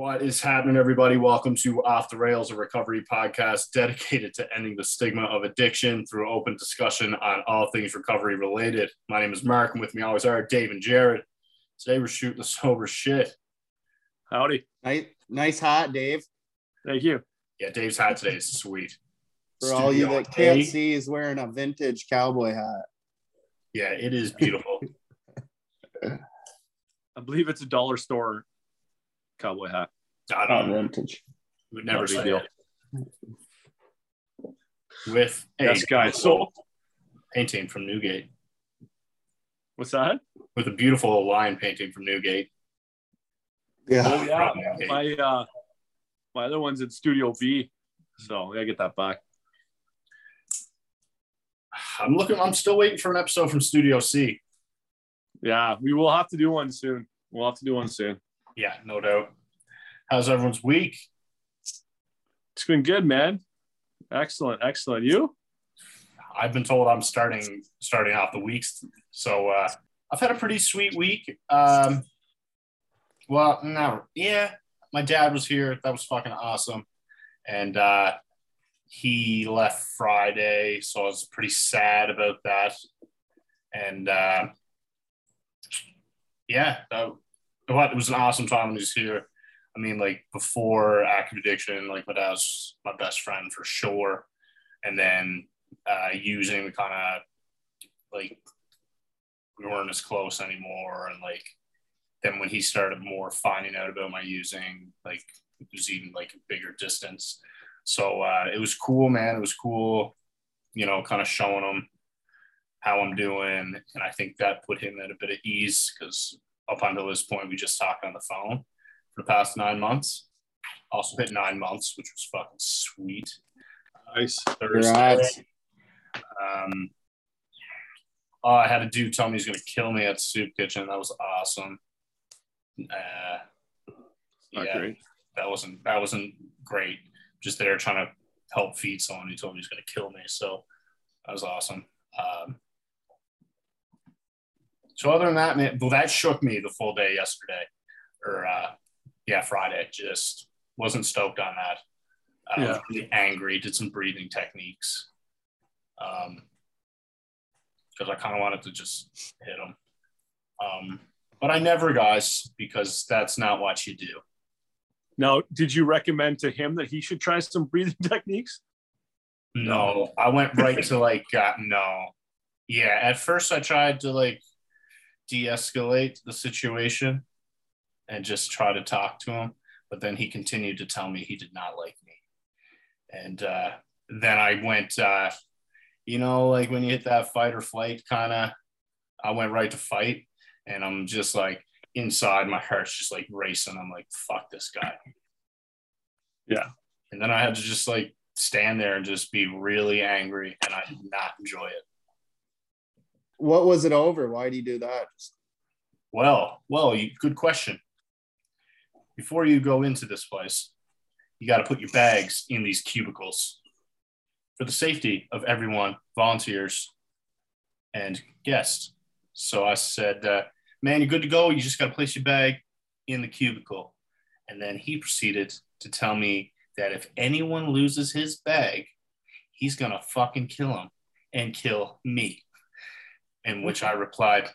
What is happening, everybody? Welcome to Off the Rails, a recovery podcast dedicated to ending the stigma of addiction through open discussion on all things recovery related. My name is Mark, and with me always are Dave and Jared. Today we're shooting the sober shit. Howdy. Nice, nice hat, Dave. Thank you. Yeah, Dave's hot today is sweet. For all you Studio that can't see, he's wearing a vintage cowboy hat. Yeah, it is beautiful. I believe it's a dollar store cowboy hat. I Not don't know. vintage. Would never Not a big say deal. it. With a Yes, guys. So painting from Newgate. what's that? With a beautiful lion painting from Newgate. Yeah. Oh yeah. Newgate. My uh my other one's in Studio B. So I gotta get that back. I'm looking. I'm still waiting for an episode from Studio C. Yeah, we will have to do one soon. We'll have to do one soon. Yeah, no doubt. How's everyone's week? It's been good, man. Excellent, excellent. You? I've been told I'm starting starting off the weeks, so uh, I've had a pretty sweet week. Um, well, no, yeah, my dad was here. That was fucking awesome, and uh, he left Friday, so I was pretty sad about that. And uh, yeah, that, what it was an awesome time when he was here. I mean, like before active addiction, like my dad was my best friend for sure, and then uh, using kind of like we weren't as close anymore and like then when he started more finding out about my using like it was even like a bigger distance. So uh, it was cool man. It was cool you know kind of showing him how i'm doing and i think that put him at a bit of ease because up until this point we just talked on the phone the past nine months also hit nine months which was fucking sweet Nice. Thursday. Congrats. Um, oh, I had a dude tell me he's gonna kill me at the soup kitchen. That was awesome. Uh, Not yeah, great. that wasn't that wasn't great. Just there trying to help feed someone. He told me he's gonna kill me, so that was awesome. Um, so other than that, man, well, that shook me the full day yesterday, or uh, yeah, Friday. Just wasn't stoked on that. Uh, I was Yeah. really angry. Did some breathing techniques. Um, because I kind of wanted to just hit him. Um, but I never, guys, because that's not what you do. Now, did you recommend to him that he should try some breathing techniques? No, I went right to like, uh, no. Yeah, at first I tried to like de escalate the situation and just try to talk to him. But then he continued to tell me he did not like me. And uh, then I went, uh, you know, like when you hit that fight or flight kind of, I went right to fight. And I'm just like, inside my heart's just like racing. I'm like, fuck this guy. Yeah. And then I had to just like stand there and just be really angry. And I did not enjoy it. What was it over? Why do you do that? Well, well, you, good question. Before you go into this place, you got to put your bags in these cubicles for the safety of everyone, volunteers, and guests. So I said, uh, "Man, you're good to go. You just got to place your bag in the cubicle." And then he proceeded to tell me that if anyone loses his bag, he's gonna fucking kill him and kill me. In which I replied,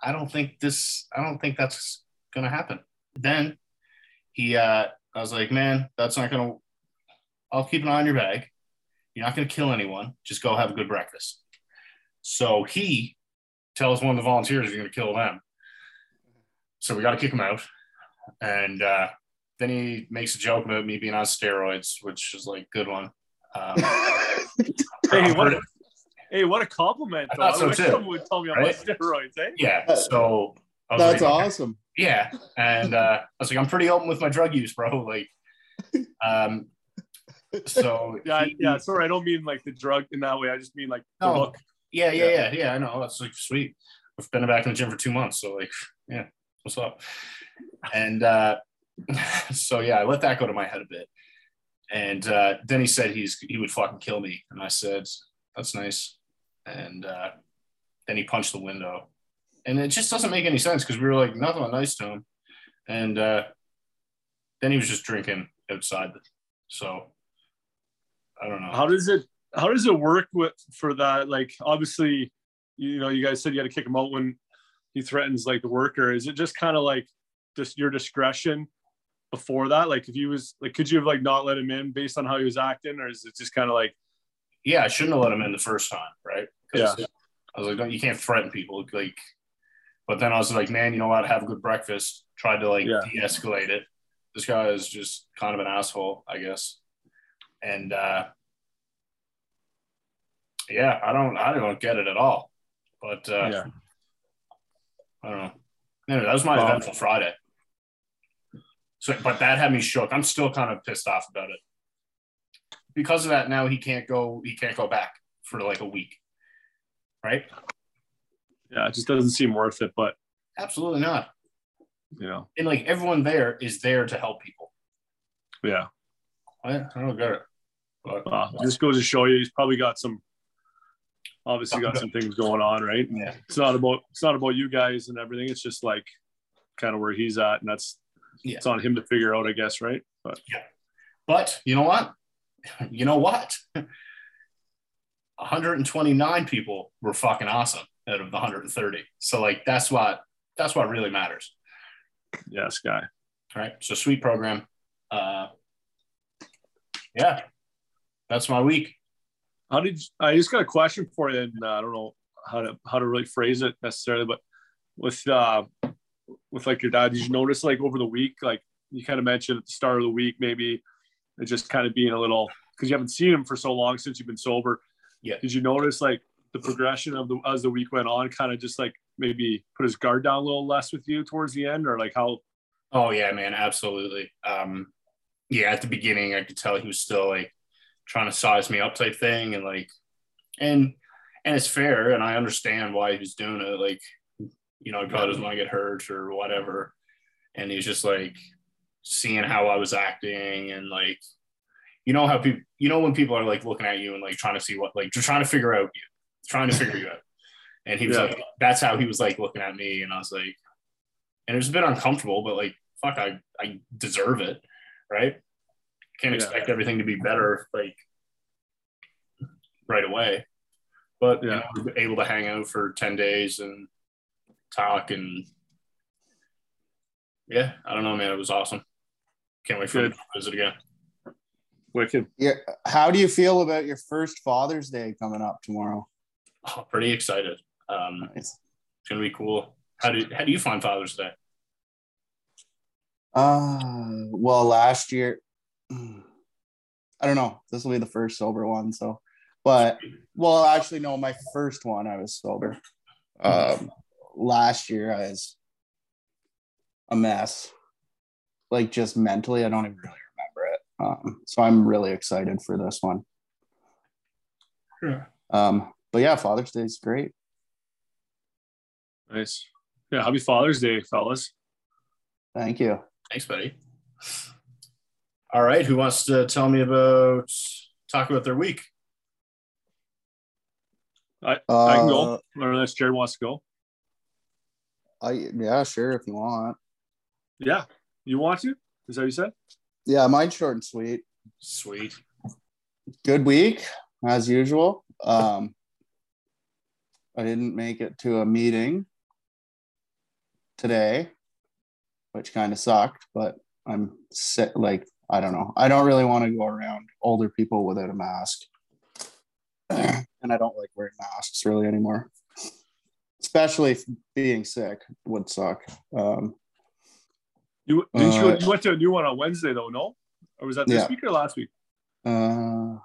I don't think this, I don't think that's gonna happen. Then he, uh, I was like, man, that's not gonna, I'll keep an eye on your bag. You're not gonna kill anyone. Just go have a good breakfast. So he tells one of the volunteers he's gonna kill them. So we got to kick him out. And uh, then he makes a joke about me being on steroids, which is like good one. Um, Hey, what a, hey, what a compliment! I Though. thought I so wish too, someone would tell me I'm on steroids, eh? yeah. So That's like, awesome. yeah and uh, i was like i'm pretty open with my drug use bro like um so Yeah, he- yeah. Sorry, I don't mean like the drug in that way. I just mean like the No. look. yeah yeah Yeah. yeah yeah i know that's like sweet i've been back in the gym for two months so like yeah what's up and uh so yeah i let that go to my head a bit and uh then he said he's he would fucking kill me and i said that's nice and uh then he punched the window and it just doesn't make any sense because we were like nothing nice to him and uh then he was just drinking outside. So I don't know. How does it how does it work with for that? Like obviously, you know, you guys said you had to kick him out when he threatens like the worker. Is it just kind of like just your discretion before that? Like if he was like, could you have like not let him in based on how he was acting, or is it just kind of like yeah, I shouldn't have let him in the first time, right? Yeah. I was like, don't, you can't threaten people. Like, but then I was like, man, you know what? Have a good breakfast. Tried to like Yeah. de-escalate it. This guy is just kind of an asshole, I guess. And uh yeah, I don't, I don't get it at all. But uh yeah? I don't know. Anyway, that was my Well- eventful Friday. So, but that had me shook. I'm still kind of pissed off about it. Because of that, now he can't go. He can't go back for like a week, right? Yeah, it just doesn't seem worth it. But Absolutely not. you know, And like everyone there is there to help people. yeah. I, I don't get it. But, Uh, it just goes to show you, he's probably got some, obviously got some things going on, right? yeah, It's not about it's not about you guys and everything. It's just like kind of where he's at, and that's Yeah. it's on him to figure out, I guess, right? But yeah. but you know what? You know what? 129 people were fucking awesome out of the 130. So like that's what that's what really matters. yeah, Sky. right? So sweet program. Uh, yeah, that's my week. How did I just got a question for you? And uh, I don't know how to how to really phrase it necessarily, but with uh, with like your dad, did you notice like over the week, like you kind of mentioned at the start of the week, maybe it just kind of being a little because you haven't seen him for so long since you've been sober. Yeah. Did you notice like the progression of the as the week went on, kind of just like maybe put his guard down a little less with you towards the end, or like how? Oh yeah, man, absolutely. Um, yeah, at the beginning, I could tell he was still like trying to size me up type thing, and like, and and it's fair, and I understand why he was doing it. Like, you know, he probably doesn't want to get hurt or whatever, and he's just like seeing how I was acting and like, you know how people, you know, when people are like looking at you and like trying to see what, like, just trying to figure out you, trying to figure you out. And he was Yeah. like, that's how he was like looking at me, and I was like, and it was a bit uncomfortable, but like, fuck, I I deserve it, right? Can't Yeah. expect everything to be better like right away. But you know, we were able to hang out for 10 days and talk and yeah, I don't know, man. It was awesome. Can't wait for him Good. to visit again. Wicked. Yeah. How do you feel about your first Father's Day coming up tomorrow? Oh, pretty excited. Um, Nice. it's gonna be cool. How do how do you find Father's Day? Uh, well, last year, I don't know. This will be the first sober one. So, but well, actually, no, my first one I was sober. Um, last year I was a mess, like just mentally. I don't even really remember it. Um, so I'm really excited for this one. Yeah. Um, but yeah, Father's Day is great. Nice. Yeah. Happy Father's Day, fellas. Thank you. Thanks, buddy. All right, who wants to tell me about talk about their week? I Uh, can go. Unless Jared wants to go. I yeah, sure if you want. Yeah. You want to? Is that what you said? Yeah, mine's short and sweet. Sweet. good week as usual. Um, I didn't make it to a meeting today, which kind of sucked, but I'm sick. Like, I don't know. I don't really want to go around older people without a mask. and I don't like wearing masks really anymore, especially if being sick would suck. Um, You didn't you, Uh, you went to a new one on Wednesday though, no? Or was that this Yeah. week or last week? uh,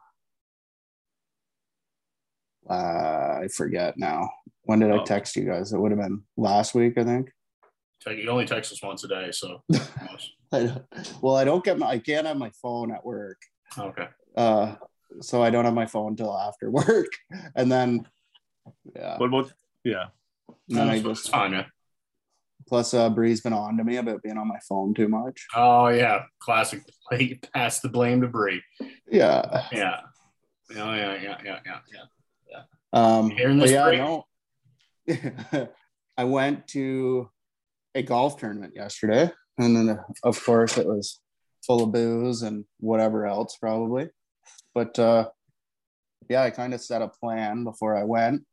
uh, I forget now. When did I Oh. text you guys? It would have been last week, I think. You only text us once a day, so I well, I don't get my, I can't have my phone at work. okay. Uh, so I don't have my phone till after work. And then, yeah. What about yeah. And then I It's just, fine, man. plus, uh, Bree's been on to me about being on my phone too much. Oh yeah, classic. Pass the blame to Bree. Yeah. Yeah. Oh yeah, yeah, yeah, yeah, yeah. Um, hearing but this, yeah, no. I went to a golf tournament yesterday, and then of course it was full of booze and whatever else probably. But uh, yeah, I kind of set a plan before I went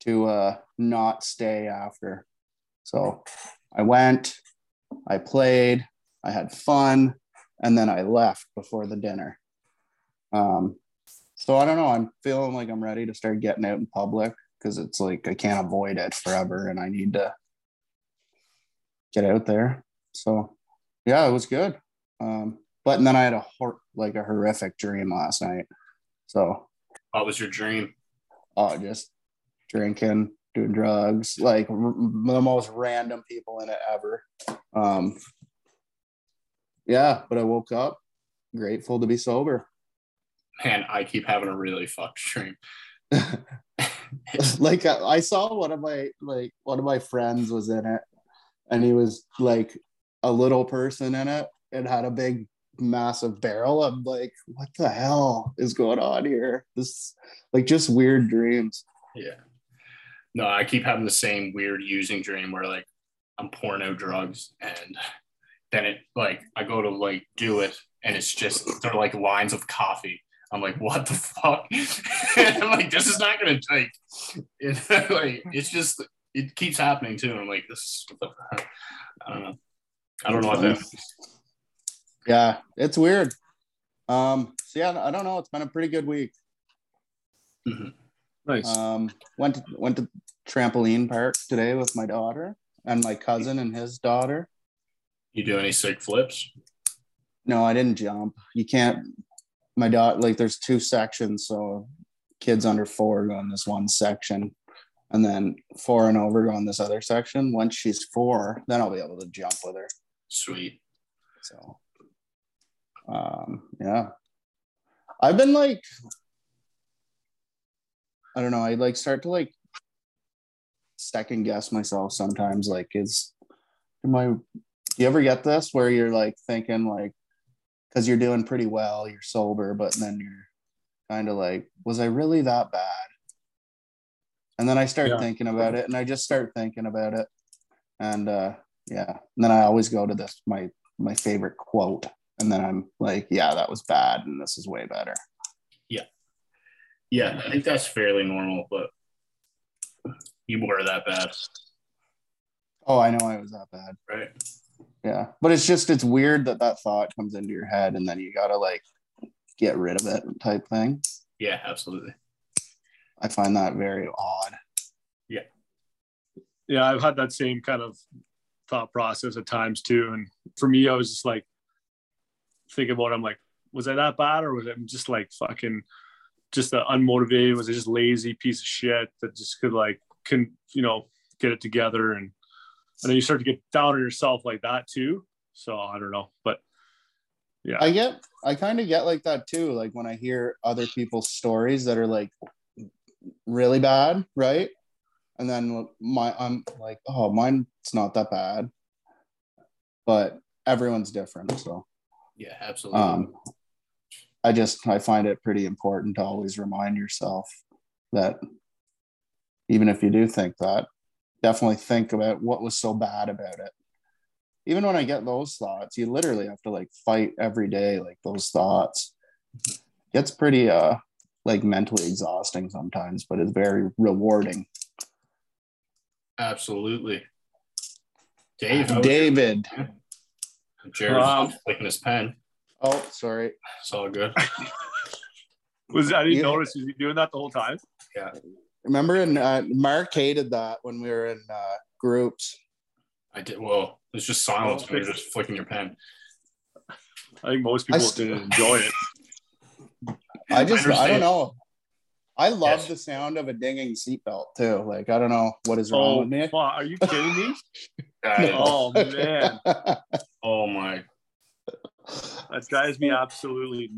to uh, not stay after. So I went, I played, I had fun, and then I left before the dinner. Um, so I don't know. I'm feeling like I'm ready to start getting out in public because it's like I can't avoid it forever, and I need to get out there. So yeah, it was good. Um, but and then I had a hor- like a horrific dream last night. So What was your dream? oh, just drinking, doing drugs, like r- the most random people in it ever. Um, yeah, but I woke up grateful to be sober. Man, I keep having a really fucked dream. like I, I saw one of my like one of my friends was in it, and he was like a little person in it and had a big massive barrel. I'm like, what the hell is going on here? This like just weird dreams. Yeah. No, I keep having the same weird using dream where like I'm pouring out drugs and then it like I go to like do it and it's just they're like lines of coffee. I'm like, what the fuck? I'm like, this is not gonna like, it, like it's just it keeps happening too. And I'm like, this what the fuck? I don't know. I don't know what that Yeah, it's weird. Um, so yeah, I don't know. It's been a pretty good week. Nice. Um, went to, went to trampoline park today with my daughter and my cousin and his daughter. you do any sick flips. No, I didn't jump. You can't. My daughter, like, there's two sections, so kids under four go in this one section, and then four and over go in this other section. Once she's four, then I'll be able to jump with her. Sweet. So, um, yeah, I've been like, I don't know. I like start to like second guess myself sometimes. Like, is am I? Do you ever get this where you're like thinking like, because you're doing pretty well, you're sober, but then you're kind of like, was I really that bad? And then I start Yeah. thinking about it, and I just start thinking about it, and uh, yeah. And then I always go to this my my favorite quote, and then I'm like, yeah, that was bad, and this is way better. Yeah, yeah, I think that's fairly normal, but you were that bad, Oh, I know I was that bad. right? Yeah, but it's just it's weird that that thought comes into your head, and then you gotta like get rid of it, type thing. Yeah, absolutely. I find that very odd. Yeah. Yeah, I've had that same kind of thought process at times too. And for me, I was just like thinking about, it, I'm like, was I that bad or was it just like fucking just the unmotivated? Was it just lazy piece of shit that just could like can you know get it together and and then you start to get down on yourself like that too. So I don't know, but yeah, I get, I kind of get like that too. Like when I hear other people's stories that are like really bad, right? And then my, I'm like, oh, mine's not that bad, but everyone's different. So, Yeah, absolutely. um, I just, I find it pretty important to always remind yourself that even if you do think that, definitely think about what was so bad about it. Even when I get those thoughts, you literally have to like fight every day, like those thoughts. It's pretty uh like mentally exhausting sometimes, but it's very rewarding. absolutely. Dave, how David. Jared's Um, flicking his pen. Oh, sorry. It's all good. was I didn't Yeah. notice was he doing that the whole time? Remember in uh, Mark hated that when we were in uh, groups. I did well. It's just silence when you're just flicking your pen. I think most people st- didn't enjoy it. I just I, understand. don't know. I love Yes. the sound of a dinging seatbelt too. Like I don't know what is wrong Oh, with me. are you kidding me? Guy- Oh man, Oh my. that drives me absolutely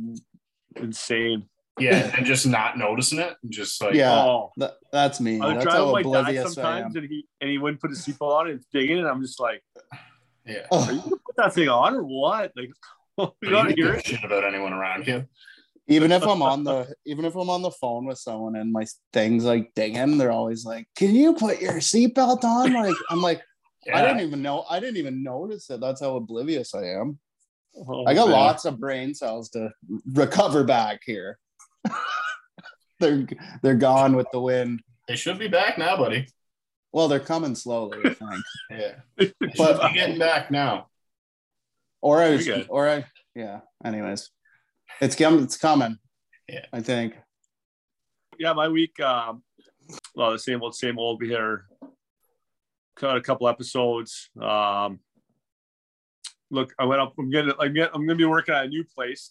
insane. Yeah, and just not noticing it. and Just like Yeah. Oh, That- that's me. I was That's driving how with my dad oblivious sometimes, and he and he wouldn't put his seatbelt on, and it's digging, and I'm just like, yeah. Oh. "Are you gonna put that thing on or what?" Like, you You don't don't hear it. shit about anyone around you. even if I'm on the even if I'm on the phone with someone and my things like dinging, they're always like, "Can you put your seatbelt on?" Like I'm like, I didn't even know. I didn't even notice it. That's how oblivious I am. Oh, I got man. lots of brain cells to recover back here. they're they're gone with the wind. They should be back now, buddy. Well, they're coming slowly, I think. Yeah. They should But- be getting back now. Or I was, or I, yeah. Anyways, it's coming. It's coming. Yeah. I think. yeah, my week, um, well, the same old, same old. We here cut a couple episodes. Um, look, I went up. I'm getting. I'm, get, I'm going to be working at a new place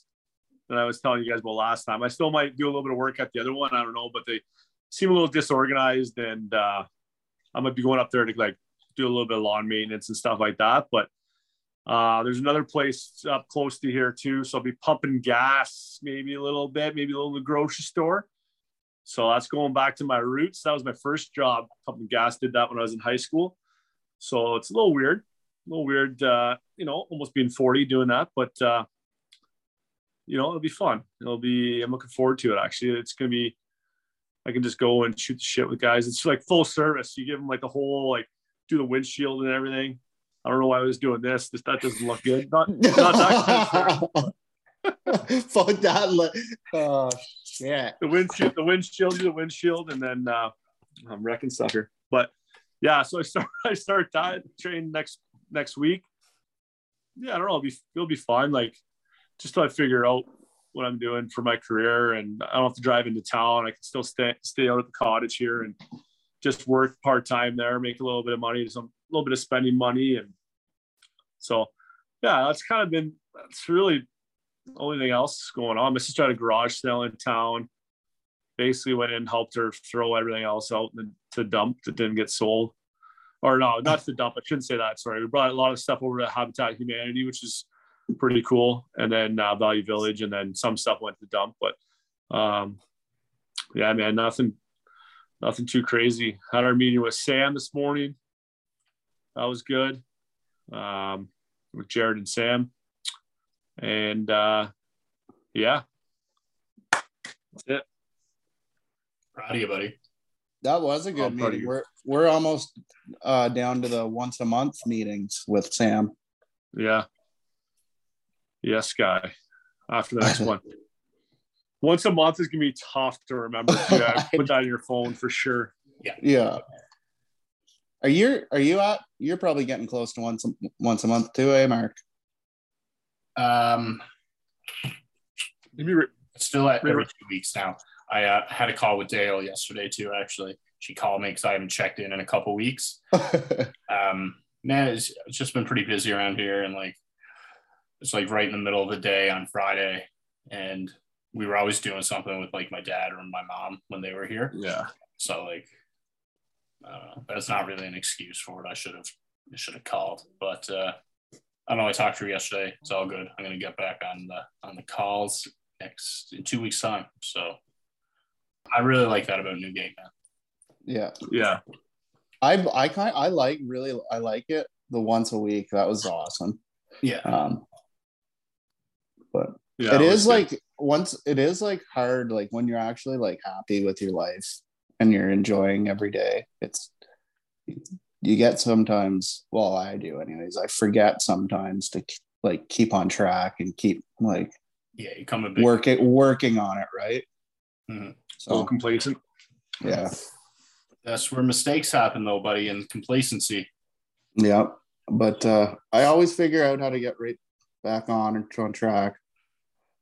that I was telling you guys about last time. I still might do a little bit of work at the other one. I don't know, but they seem a little disorganized, and uh, I might be going up there to like do a little bit of lawn maintenance and stuff like that. But uh, there's another place up close to here too, so I'll be pumping gas maybe a little bit, maybe a little grocery store. So that's going back to my roots. That was my first job pumping gas. Did that when I was in high school. So it's a little weird, a little weird, uh, you know, almost being 40 doing that, but, uh, you know, it'll be fun. It'll be, I'm looking forward to it. Actually, it's going to be, I can just go and shoot the shit with guys. It's like full service. You give them like the whole, like do the windshield and everything. I don't know why I was doing this. This, that doesn't look good. Not, not that Fuck that. li- Oh shit. the windshield, the windshield, do the windshield, and then uh, I'm wrecking stuff here. But yeah, so I start I start that train next next week. Yeah, I don't know. It'll be it'll be fun. Like just till I figure out what I'm doing for my career, and I don't have to drive into town. I can still stay stay out at the cottage here and just work part time there, make a little bit of money, some a little bit of spending money, and so yeah, that's kind of been that's really the only thing else going on. My sister had a garage sale in town. Basically went in and helped her throw everything else out to dump that didn't get sold. Or no, not to dump. I shouldn't say that. Sorry. We brought a lot of stuff over to Habitat Humanity, which is pretty cool. And then uh, Value Village, and then some stuff went to dump. But um, yeah, man, nothing, nothing too crazy. Had our meeting with Sam this morning. That was good. Um, with Jared and Sam and uh yeah that's it Proud of you, buddy. That was a good I'm meeting. We're we're almost uh, down to the once a month meetings with Sam. yeah yes guy after the next one once a month is gonna be tough to remember. Yeah, put that in your phone for sure Yeah. Yeah. Are you are you at? You're probably getting close to once a, once a month too, eh, Mark? Um, Maybe re- still at every two weeks now. I uh, had a call with Dale yesterday too. Actually, she called me because I haven't checked in in a couple weeks. Um, man, it's, it's just been pretty busy around here, and like it's like right in the middle of the day on Friday, and we were always doing something with like my dad or my mom when they were here. yeah So like, uh, that's not really an excuse for it. I should have, should have called, but uh, I don't know. I talked to her yesterday. It's all good. I'm gonna get back on the on the calls next in two weeks time. So I really like that about Newgate, man. yeah. yeah I I kind I like really I like it the once a week. That was awesome. Yeah, Um, but yeah it is good. like once it is like hard like when you're actually like happy with your life and you're enjoying every day it's you get sometimes well i do anyways i forget sometimes to like keep on track and keep like yeah. You come a big working working on it right mm-hmm. so complacent yeah That's where mistakes happen, though, buddy, and complacency. yeah but uh i always figure out how to get right back on on track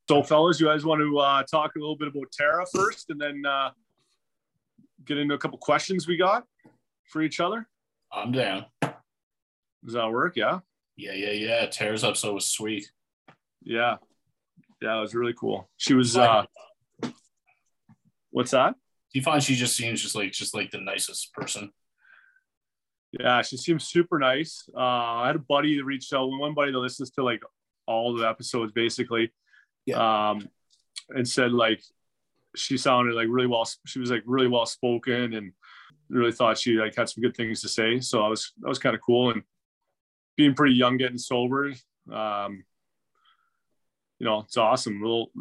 so fellas you guys want to uh talk a little bit about tara first and then uh get into a couple questions we got for each other I'm down. does that work yeah Yeah, yeah, yeah. Tears up so was sweet. Yeah. Yeah, it was really cool. She was uh what's that? Do you find she just seems just like just like the nicest person? Yeah, she seems super nice. Uh I had a buddy that reached out, one buddy that listens to like all the episodes basically. Um and said like she sounded like really well she was like really well spoken and really thought she like had some good things to say. So I was that was kind of cool and being pretty young getting sober. Um you know, it's awesome. A little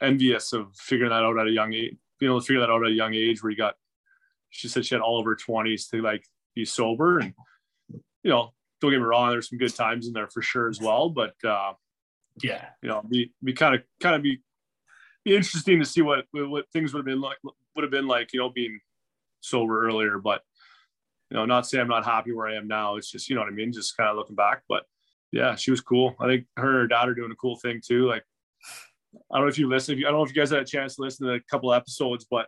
envious of figuring that out at a young age, being able to figure that out at a young age where you got, she said she had all of her 20s to like be sober. And, you know, don't get me wrong, there's some good times in there for sure as well. But, uh, Yeah. You know, be be kind of kind of be be interesting to see what what things would have been like would have been like. You know, being sober earlier, but you know, not saying I'm not happy where I am now. It's just you know what I mean. Just kind of looking back, but yeah, she was cool. I think her and her dad are doing a cool thing too. Like, I don't know if you listen. If you, I don't know if you guys had a chance to listen to a couple episodes, but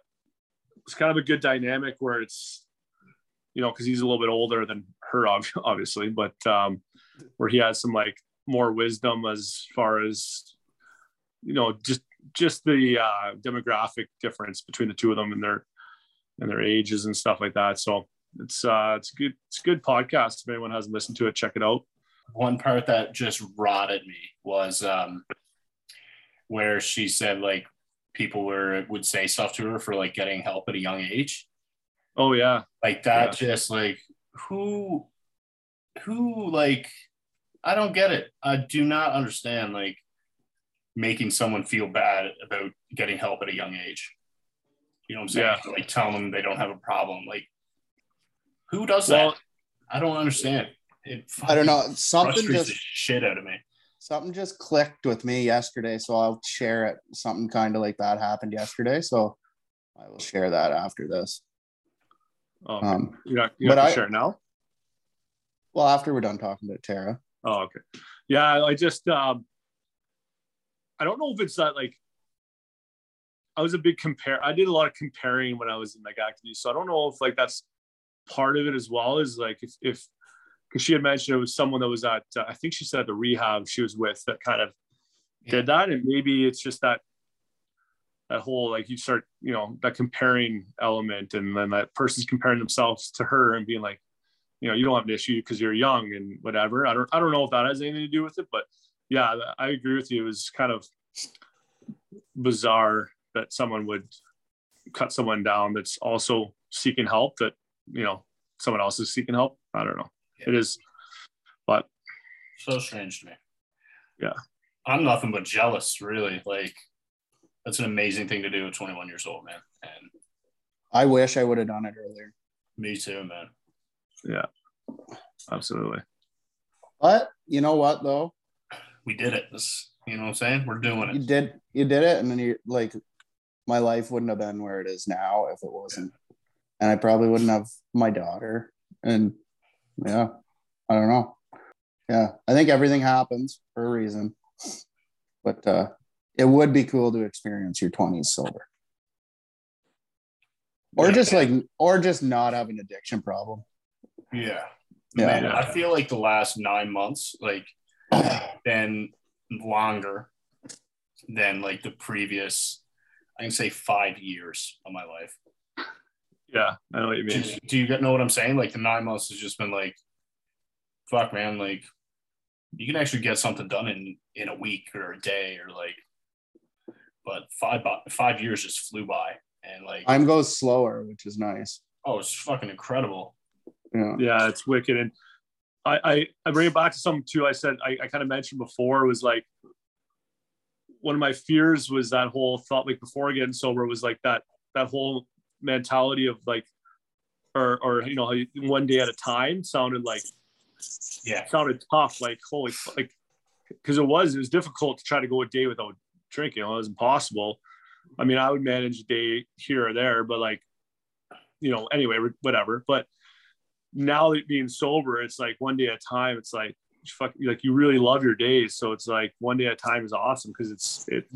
it's kind of a good dynamic where it's, you know, because he's a little bit older than her, obviously, but um, where he has some like more wisdom as far as, you know, just just the uh, demographic difference between the two of them and their and their ages and stuff like that. So it's uh, it's good. It's a good podcast. If anyone hasn't listened to it, check it out one part that just rotted me was um, where she said like people were would say stuff to her for like getting help at a young age. Oh yeah, like that. Yeah. Just like who, who like I don't get it. I do not understand like making someone feel bad about getting help at a young age. You know what I'm saying? Yeah. Like telling them they don't have a problem. Like who does well, that? I don't understand. It I don't know. Something just shit out of me. Something just clicked with me yesterday, so I'll share it. Something kind of like that happened yesterday, so I will share that after this. Oh, um, you're not, you're but I, share now. Well, after we're done talking about Tara. Oh, okay. Yeah, I just um, I don't know if it's that like I was a big compare. I did a lot of comparing when I was in like active so I don't know if like that's part of it as well. Is like if if because she had mentioned it was someone that was at uh, I think she said the rehab she was with that kind of yeah. did that, and maybe it's just that that whole like you start you know that comparing element, and then that person's comparing themselves to her and being like, you know, you don't have an issue because you're young and whatever. I don't I don't know if that has anything to do with it, but yeah, I agree with you. It was kind of bizarre that someone would cut someone down that's also seeking help that you know someone else is seeking help. I don't know yeah. it is. But so strange to me. Yeah. I'm nothing but jealous, really. Like that's an amazing thing to do at 21 years old, man. And I wish I would have done it earlier. Me too, man. Yeah. Absolutely. But you know what though? We did it. This you know what I'm saying? We're doing it. You did you did it and then you like my life wouldn't have been where it is now if it wasn't. Yeah. And I probably wouldn't have my daughter. And yeah, I don't know. Yeah, I think everything happens for a reason, but uh, it would be cool to experience your 20s sober, or just like, or just not have an addiction problem. Yeah, yeah. Man, I feel like the last nine months, like, been longer than like the previous. I can say five years of my life. Yeah, I know what you mean. Do, do you know what I'm saying? Like the nine months has just been like, fuck, man. Like you can actually get something done in in a week or a day or like, but five five years just flew by and like time goes slower, which is nice. Oh, it's fucking incredible. Yeah, yeah, it's wicked. And I I, I bring it back to something too. I said I, I kind of mentioned before was like one of my fears was that whole thought like before getting sober was like that that whole mentality of like, or or you know, one day at a time sounded like, yeah, sounded tough. Like holy, like because it was it was difficult to try to go a day without drinking. It was impossible. I mean, I would manage a day here or there, but like, you know, anyway, whatever. But now that being sober, it's like one day at a time. It's like fuck, like you really love your days, so it's like one day at a time is awesome because it's it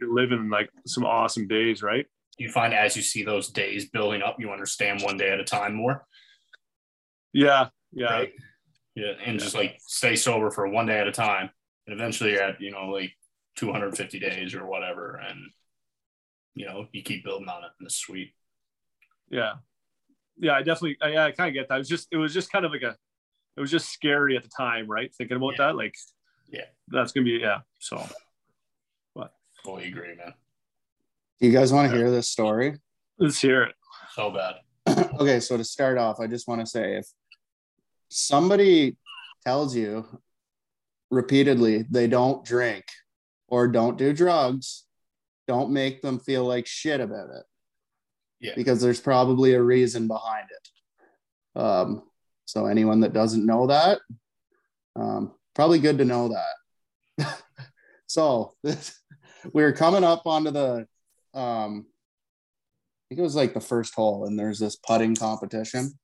you're living like some awesome days, right? you find as you see those days building up, you understand one day at a time more. Yeah, yeah, right? yeah, and just like stay sober for one day at a time, and eventually you're at you know like 250 days or whatever, and you know you keep building on it, and it's sweet. Yeah, yeah, I definitely, I, yeah, I kind of get that. It was just, it was just kind of like a, it was just scary at the time, right? Thinking about yeah. that, like, yeah, that's gonna be, yeah. So, but fully agree, man. Do you guys want to hear this story? Let's hear it. So bad. okay, so to start off, I just want to say if somebody tells you repeatedly they don't drink or don't do drugs, don't make them feel like shit about it. Yeah. Because there's probably a reason behind it. Um, so anyone that doesn't know that, um, probably good to know that. so were coming up onto the um I think it was like the first hole and there's this putting competition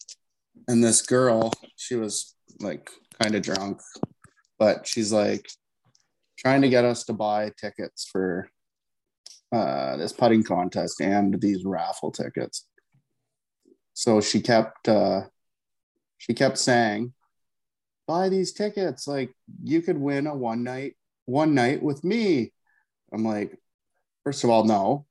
and this girl she was like kind of drunk but she's like trying to get us to buy tickets for uh this putting contest and these raffle tickets. So she kept uh she kept saying buy these tickets. Like you could win a one night one night with me. I'm like first of all no.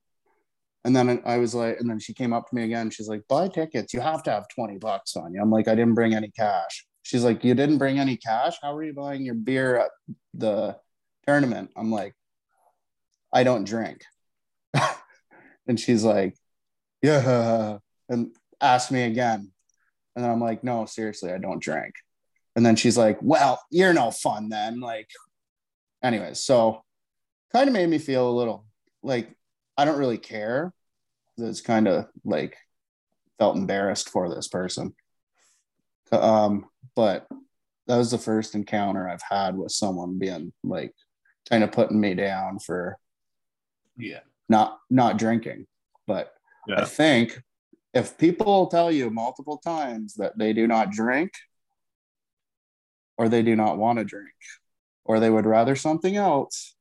And then i was like and then she came up to me again. She's like buy tickets. You have to have 20 bucks on you. I'm like i didn't bring any cash. She's like you didn't bring any cash? How are you buying your beer at the tournament? I'm like i don't drink and she's like yeah. And asked me again. And then i'm like no seriously i don't drink. And then she's like well you're no fun then. Like anyways so kind of made me feel a little like i don't really care. It's kind of like felt embarrassed for this person. Um but that was the first encounter i've had with someone being like kind of putting me down for Yeah. Not not drinking. But i think if people tell you multiple times that they do not drink or they do not want to drink or they would rather something else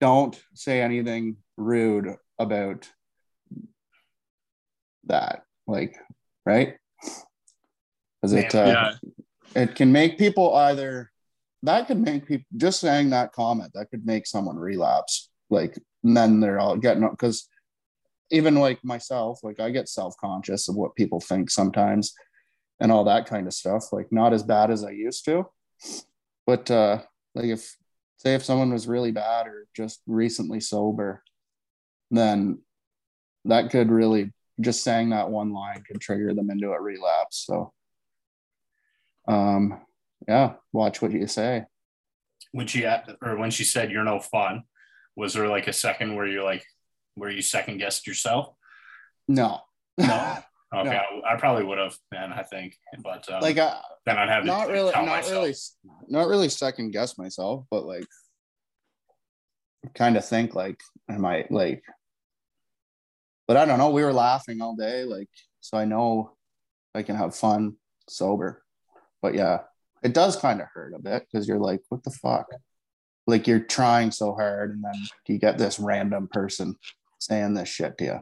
don't say anything rude about that like right? Because it uh, Yeah. it can make people either that could make people just saying that comment that could make someone relapse like and then they're all getting up because even like myself like i get self-conscious of what people think sometimes and all that kind of stuff like not as bad as i used to. But uh like if say if someone was really bad or just recently sober then that could really just saying that one line could trigger them into a relapse. So um yeah watch what you say. When she or when she said you're no fun, was there like a second where you're like where you second guessed yourself? no No. Okay, No. I, I probably would have, man. I think, but um, like I, then I'd have to not really not myself. really not really second guess myself but like kind of think like am i like but i don't know we were laughing all day like so i know i can have fun sober but yeah it does kind of hurt a bit because you're like what the fuck like you're trying so hard and then you get this random person saying this shit to you.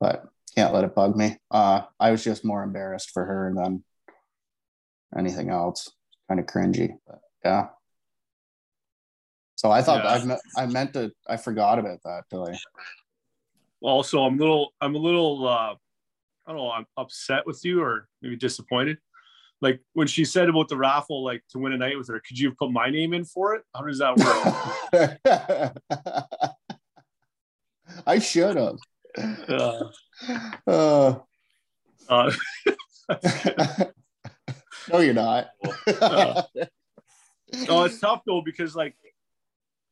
But can't let it bug me. Uh i was just more embarrassed for her than anything else. Kind of cringy but yeah. So i thought Yeah. I, me- I meant to i forgot about that till I, Also, I'm a little, I'm a little, uh, I don't know, I'm upset with you or maybe disappointed. Like when she said about the raffle, like to win a night with her, could you have put my name in for it? How does that work? i should have uh, uh, uh, no you're not Uh, no, it's tough though because like,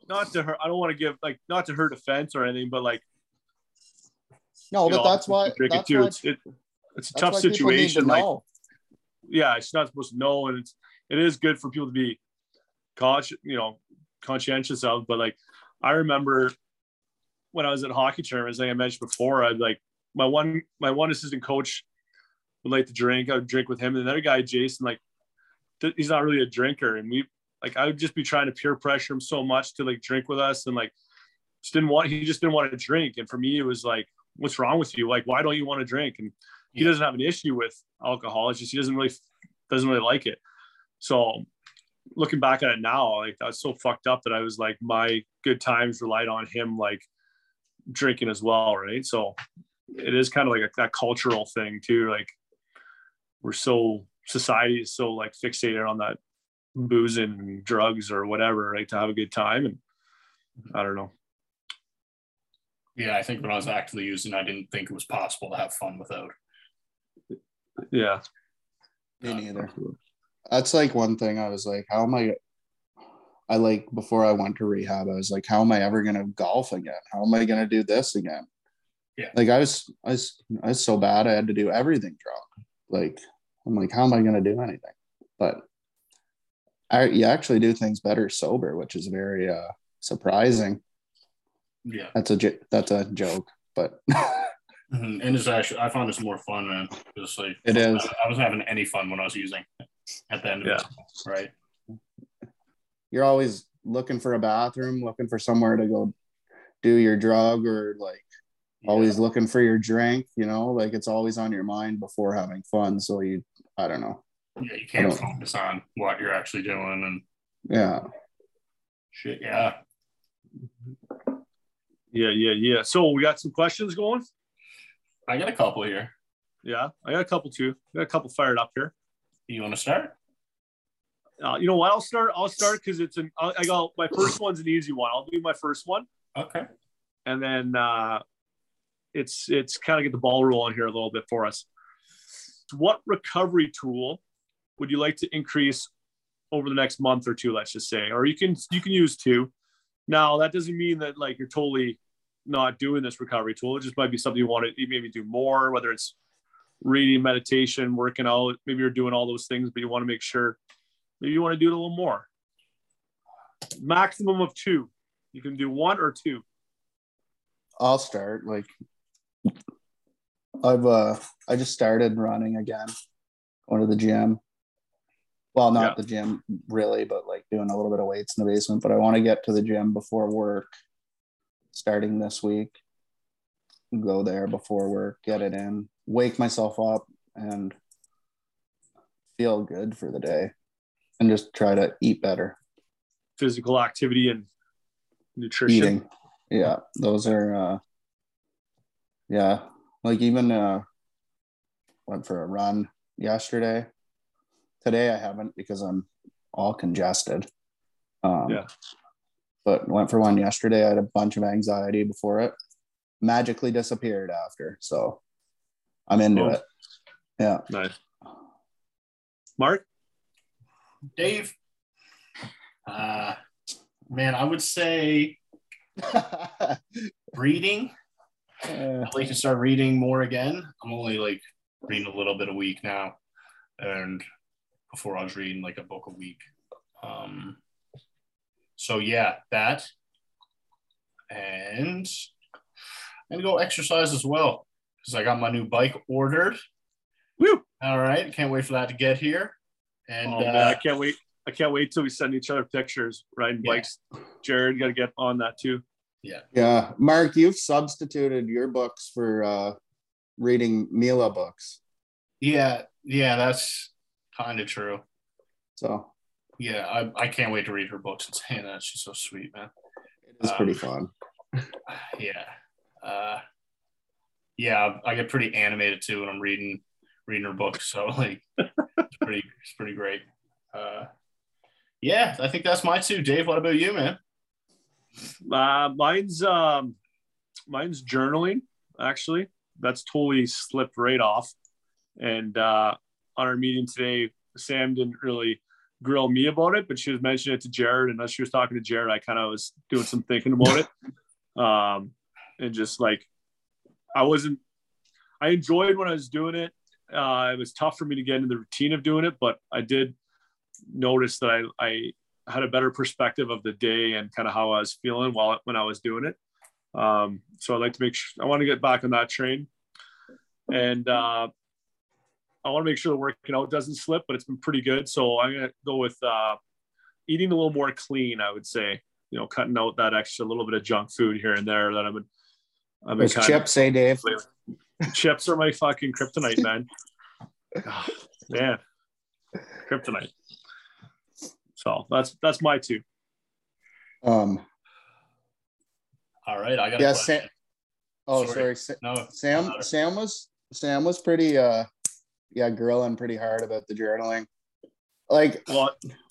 not to her, I don't want to give like not to her defense or anything, but like, no but know, that's why it that's too. why, It's it, it's a tough why people need to situation. Like, know. Yeah, she's not supposed to know, and it's it is good for people to be conscious, you know, conscientious of. But like, I remember when I was at hockey tournaments, like I mentioned before, I'd like my one my one assistant coach would like to drink. I would drink with him, and another guy, Jason, like th- he's not really a drinker, and we like I would just be trying to peer pressure him so much to like drink with us, and like just didn't want he just didn't want to drink, and for me it was like, what's wrong with you? Like, why don't you want to drink? And he doesn't have an issue with alcohol. It's just he doesn't really doesn't really like it. So looking back at it now, like that's so fucked up that I was like my good times relied on him like drinking as well, right? So it is kind of like a, that cultural thing too. Like we're so society is so like fixated on that booze and drugs or whatever, right? To have a good time. And I don't know. Yeah, I think when I was actively using, I didn't think it was possible to have fun without. Yeah. Me neither. That's like one thing I was like, how am I? I like before I went to rehab, I was like, how am I ever gonna golf again? How am I gonna do this again? Yeah. Like I was, I was, I was so bad. I had to do everything drunk. Like I'm like, how am I gonna do anything? But I, you actually do things better sober, which is very, uh, surprising. Yeah. That's a j- that's a joke, but Mhm. And it's actually, I found this more fun, man. Just like It is. I wasn't having any fun when I was using it at the end of Yeah. it. Right. you're always looking for a bathroom, looking for somewhere to go do your drug or like always looking for your drink, you know, like it's always on your mind before having fun. So you I don't know. Yeah. You can't I don't- focus on what you're actually doing and Yeah. shit. Yeah. Yeah, yeah, yeah. So we got some questions going. I got a couple here. Yeah, I got a couple too. I got a couple fired up here. You want to start? Uh, you know what? I'll start. I'll start because it's an. I I got my first one's an easy one. I'll do my first one, Okay. and then uh, it's it's kind of get the ball rolling here a little bit for us. What recovery tool would you like to increase over the next month or two? Let's just say, or you can you can use two. Now that doesn't mean that like you're totally not doing this recovery tool. It just might be something you want to maybe do more, whether it's reading, meditation, working out. Maybe you're doing all those things, but you want to make sure maybe you want to do it a little more. Maximum of two. You can do one or two. I'll start. Like I've uh I just started running again, going to the gym. Well, not Yeah. the gym really, but like doing a little bit of weights in the basement. But I want to get to the gym before work, starting this week. Go there before work, get it in, wake myself up, and feel good for the day, and just try to eat better. Physical activity and nutrition. eating yeah those are uh yeah like even uh went for a run yesterday today i haven't because i'm all congested um Yeah. But went for one yesterday i had a bunch of anxiety before it magically disappeared after so i'm into Oh. it yeah Nice. Mark? Dave. Uh, man, I would say reading. Uh, I'd like to start reading more again. I'm only like reading a little bit a week now, and before I was reading like a book a week. Um, so yeah, that, and I'm gonna go exercise as well because I got my new bike ordered. Woo! All right, can't wait for that to get here. And oh, man, uh, I can't wait. I can't wait till we send each other pictures riding Yeah. bikes. Jared, got to get on that too. Yeah. Yeah mark you've substituted your books for uh reading mila books yeah, yeah, that's kind of true. so Yeah, I, I can't wait to read her books and saying that she's so sweet, man. it is Um, pretty fun Yeah, uh, yeah, I get pretty animated too when I'm reading reading her books. So like, it's pretty it's pretty great. Uh, yeah, I think that's my two. Dave, what about you, man? Uh, mine's um, mine's journaling. Actually, that's totally slipped right off. And uh, on our meeting today, Sam didn't really grill me about it, but she was mentioning it to Jared. And as she was talking to Jared, I kind of was doing some thinking about it. Um, and just like, I wasn't, I enjoyed when I was doing it. Uh, it was tough for me to get into the routine of doing it, but I did notice that I, I had a better perspective of the day and kind of how I was feeling while when I was doing it. Um, so I'd like to make sure I want to get back on that train, and uh, I want to make sure the working out doesn't slip. But it's been pretty good, so I'm gonna go with uh, eating a little more clean. I would say, you know, cutting out that extra little bit of junk food here and there that I've been. I've been Those kind chips, eh, Dave? chips are my fucking kryptonite, man. Ah, man, kryptonite. So that's that's my two. Um, All right, I got. yeah, a question. Sam. Oh, Sorry. sorry. Sa- No, Sam. Sam was Sam was pretty. Uh, yeah, grilling pretty hard about the journaling. Like Well,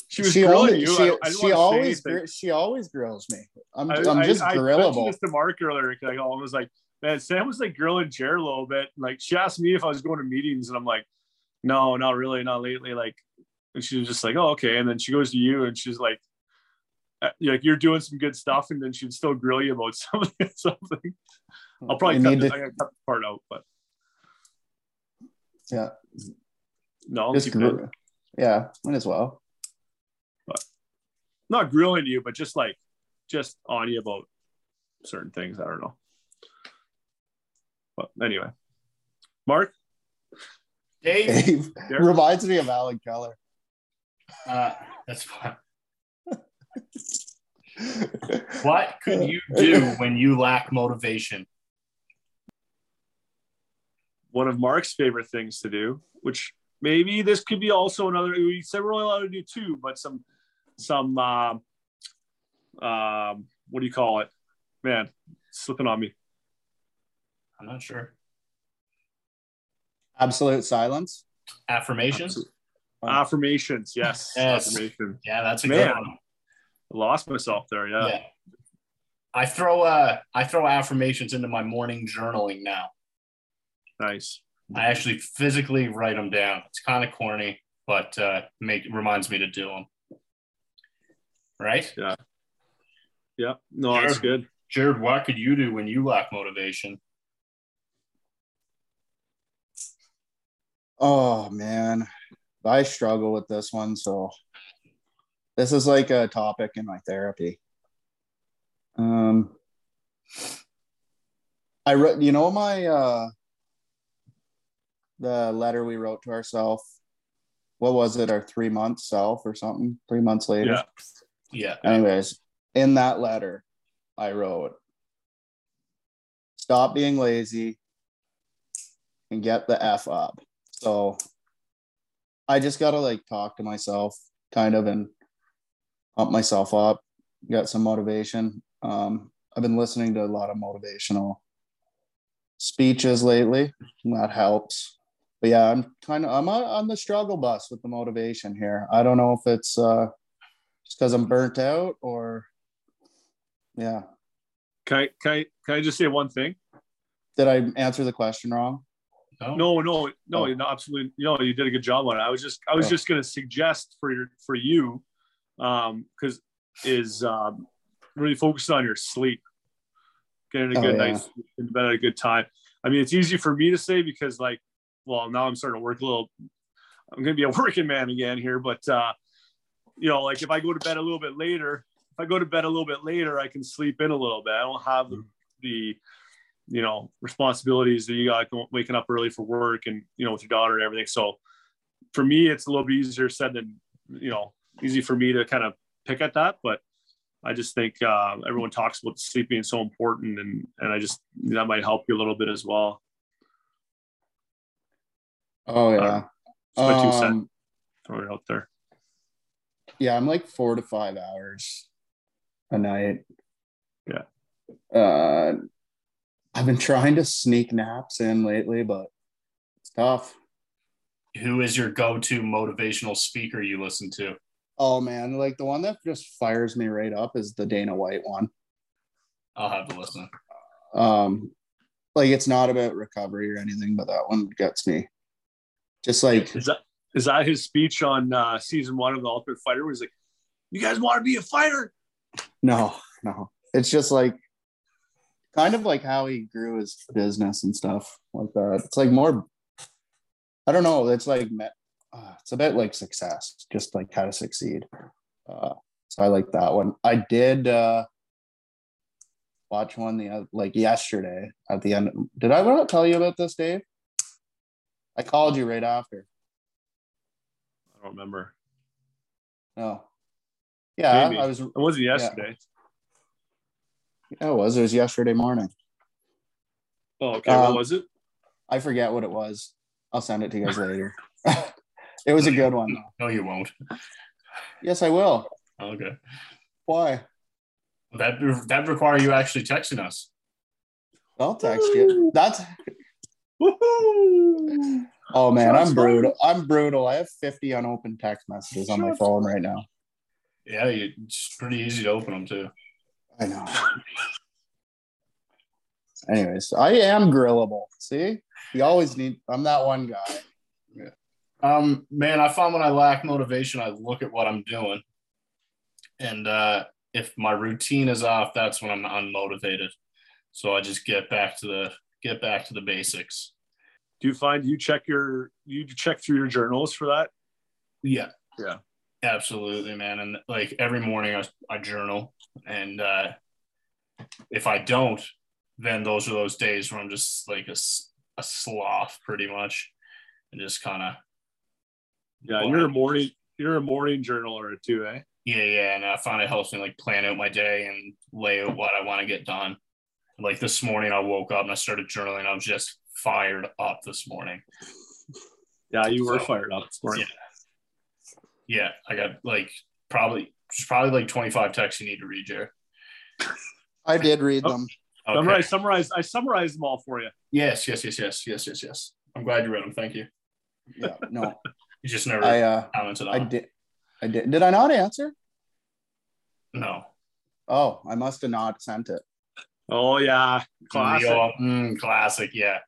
she was she grilling only, you. she, I, I she always gr- she always grills me. I'm I, I'm I- just I, mentioned grillable. this to Mark earlier. 'cause I was like, man, Sam was like grilling Jared a little bit. Like she asked me if I was going to meetings, and I'm like, no, not really, not lately. Like, and she was just like, oh, okay. And then she goes to you, and she's like, uh, like you're doing some good stuff, and then she'd still grill you about something. something. I'll probably cut, need this, to- I cut the part out, but Yeah, no, just gr- yeah, might as well. not grilling you, but just like just on you about certain things. I don't know. But anyway, Mark, Dave, Dave reminds me of Alan Keller. uh, that's fine. What could you do when you lack motivation? One of Mark's favorite things to do, which maybe this could be also another. We said we're only allowed to do two, but some, some, um, um, what do you call it? Man, slipping on me. I'm not sure. Absolute silence. Affirmations? Affirmations, yes. Yes. Affirmation. Yeah, that's a Man. good one. I lost myself there. Yeah. Yeah. I throw uh I throw affirmations into my morning journaling now. Nice. I actually physically write them down. It's kind of corny, but uh make reminds me to do them. Right? Yeah. Yeah. No, that's good. Jared, what could you do when you lack motivation? Oh man, I struggle with this one. So this is like a topic in my therapy. Um, I wrote, you know, my uh, the letter we wrote to ourselves. What was it? Our three month self or something? Three months later. Yeah. Yeah. Anyways, in that letter, I wrote, stop being lazy and get the F up. So I just got to like talk to myself kind of and pump myself up, get some motivation. Um, I've been listening to a lot of motivational speeches lately, and that helps. But yeah, I'm kind of I'm on on the struggle bus with the motivation here. I don't know if it's uh, just because I'm burnt out or yeah. Can I, can I, can I just say one thing? Did I answer the question wrong? No. No, no, no, Oh. no, absolutely. You know, you did a good job on it. I was just, I was Oh. just going to suggest for your, for you, um, because is um, really focused on your sleep, getting a Oh, good yeah. night's sleep in bed at a good time. I mean, it's easy for me to say because, like, well, now I'm starting to work a little. I'm going to be a working man again here, but uh, you know, like if I go to bed a little bit later, if I go to bed a little bit later, I can sleep in a little bit. I don't have the, the you know responsibilities that you got waking up early for work and you know with your daughter and everything so for me it's a little bit easier said than you know easy for me to kind of pick at that but i just think uh, everyone talks about sleep being so important and and i just that might help you a little bit as well Oh yeah. That's my two cents. Throw it out there yeah, I'm like four to five hours a night. Yeah. Uh, I've been trying to sneak naps in lately, but it's tough. Who is your go-to motivational speaker you listen to? Oh man, like the one that just fires me right up is the Dana White one. I'll have to listen. Um, like it's not about recovery or anything, but that one gets me. Just like is that is that his speech on uh season one of the ultimate fighter was like you guys want to be a fighter no, no. It's just like kind of like how he grew his business and stuff like that. It's like more. I don't know. It's like uh, it's a bit like success, just like how to succeed. Uh, so I like that one. I did uh, watch one the like yesterday at the end. Did I want to tell you about this, Dave? I called you right after. i don't remember No. Yeah, Maybe. I was. it wasn't yesterday Yeah, it was. It was yesterday morning. oh okay Um, what was it I forget what it was. I'll send it to you guys later. it was a good one. though. No, you won't. Yes, I will. Okay. Why? That that require you actually texting us. I'll text you. That's Woohoo! oh man, I'm brutal. I'm brutal. I have 50 unopened text messages on my phone right now. Yeah, it's pretty easy to open them too. I know. Anyways, I am grillable. See, you always need. I'm that one guy. Yeah. Um, man, I find when I lack motivation, I look at what I'm doing, and uh, if my routine is off, that's when I'm unmotivated. So I just get back to the get back to the basics. do you find you check your you check through your journals for that Yeah, Yeah. Absolutely, man. And like every morning I, I journal. And uh, if I don't, then those are those days where I'm just like a, a sloth pretty much and just kind of. Yeah, you're a morning you're a morning journaler too, eh? Yeah, yeah. And I find it helps me like plan out my day and lay out what I want to get done. Like this morning I woke up and I started journaling. I was just fired up this morning. Yeah, you were so, fired up this morning. Yeah. yeah, I got like probably probably like 25 texts you need to read, Jared. I did read them. Okay. Summarize, summarize. I summarized them all for you. Yes, yes, yes, yes, yes, yes, yes. I'm glad you read them. Thank you. Yeah, no. you just never I, uh, commented on. I did. I did. Did I not answer? No. Oh, I must have not sent it. Oh yeah, classic. Mm, classic. Yeah,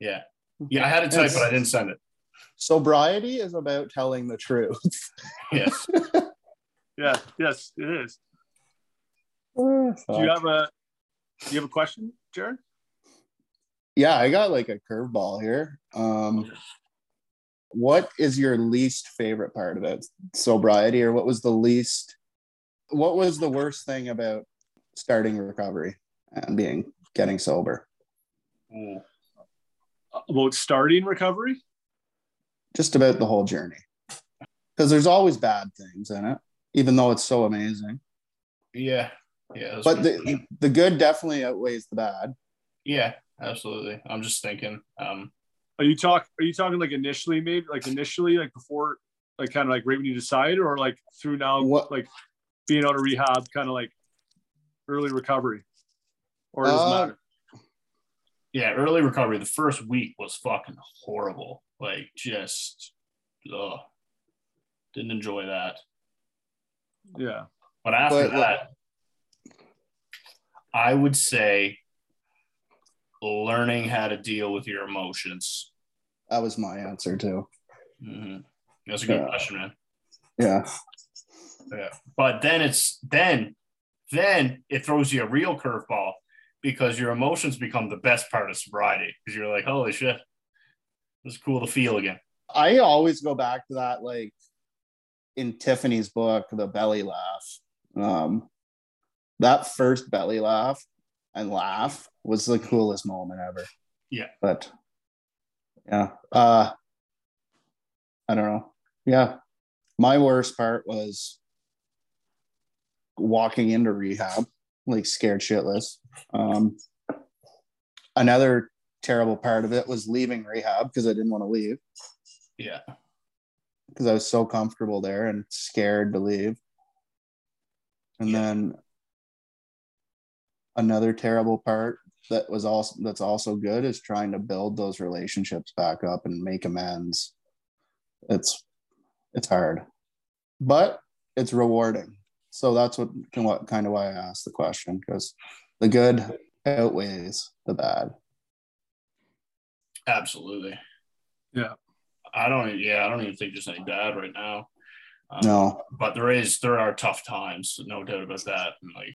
yeah, yeah. I had to type, it's, but I didn't send it. Sobriety is about telling the truth. yes. yeah. Yes, it is. do you have a Do you have a question, Jared? Yeah, I got like a curveball here. Um, what is your least favorite part about sobriety, or what was the least? What was the worst thing about starting recovery and being getting sober? Ooh. About starting recovery? Just about the whole journey, because there's always bad things in it, even though it's so amazing. Yeah, yeah. But the the good definitely outweighs the bad. Yeah, absolutely. I'm just thinking. Um, are you talk? Are you talking like initially, maybe like initially, like before, like kind of like right when you decide or like through now, what like being out of rehab, kind of like early recovery, or does uh, matter? Yeah, early recovery. The first week was fucking horrible. Like just, ugh, didn't enjoy that. Yeah. But after but, that, I would say learning how to deal with your emotions. That was my answer too. Mm-hmm. That's a good yeah. question, man. Yeah. Yeah. But then it's then then it throws you a real curveball because your emotions become the best part of sobriety because you're like, holy shit, it's cool to feel again. I always go back to that, like in Tiffany's book, The Belly Laugh. Um, that first belly laugh and laugh was the coolest moment ever. Yeah. But yeah. Uh I don't know. Yeah. My worst part was walking into rehab, like scared shitless. Um another terrible part of it was leaving rehab because I didn't want to leave. Yeah. Because I was so comfortable there and scared to leave. And yeah. then another terrible part that was also that's also good is trying to build those relationships back up and make amends it's it's hard but it's rewarding so that's what, what kind of why i asked the question because the good outweighs the bad. Absolutely. Yeah. I don't yeah i don't even think there's any bad right now. Um, no. but there is there are tough times no doubt about that and like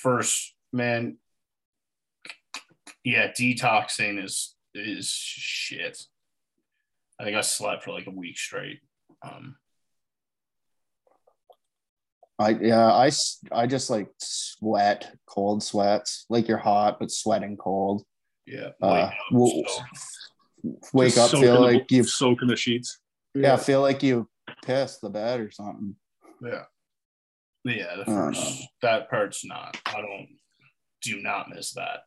first man yeah detoxing is is shit. I think i slept for like a week straight. Um I yeah I I just like sweat cold sweats like you're hot but sweating cold yeah uh, wake up, wake up feel like you soak in the sheets yeah, yeah feel like you pissed the bed or something yeah yeah the first that part's not I don't do not miss that.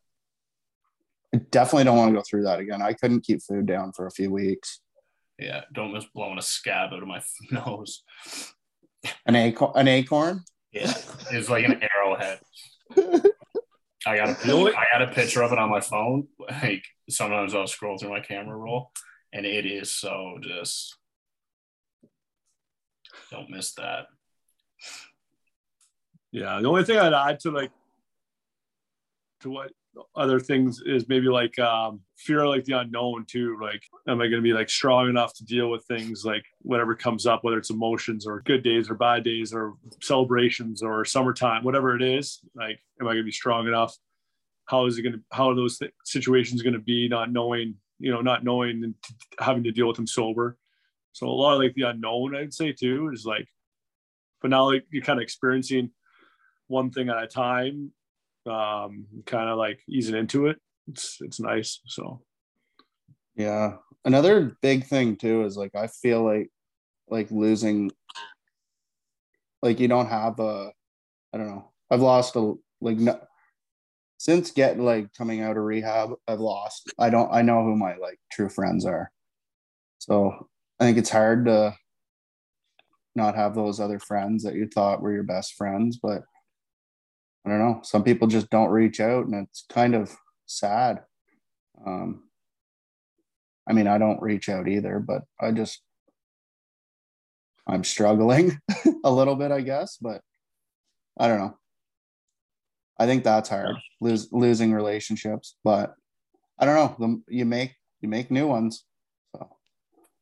I definitely don't want to go through that again. I couldn't keep food down for a few weeks. Yeah, don't miss blowing a scab out of my nose. An acorn? An acorn? Yeah, it's like an arrowhead. I got a I got a picture of it on my phone. Like sometimes I'll scroll through my camera roll, and it is so just don't miss that. Yeah, the only thing I'd add to like to what other things is maybe like um, fear like the unknown too like am i going to be like strong enough to deal with things like whatever comes up whether it's emotions or good days or bad days or celebrations or summertime whatever it is like am i going to be strong enough? How is it going to how are those th- situations going to be not knowing you know not knowing and having to deal with them sober? So a lot of like the unknown, I'd say too, is like, but now like you're kind of experiencing one thing at a time, um, kind of like easing into it. It's it's nice. So Yeah. Another big thing too is like I feel like like losing like you don't have a I don't know. I've lost a like no, since getting like coming out of rehab, I've lost. I don't I know who my like true friends are. So I think it's hard to not have those other friends that you thought were your best friends, but I don't know. Some people just don't reach out and it's kind of sad. Um I mean, I don't reach out either, but I just I'm struggling a little bit, I guess, but I don't know. I think that's hard, lose, losing relationships, but I don't know. The, you make you make new ones. So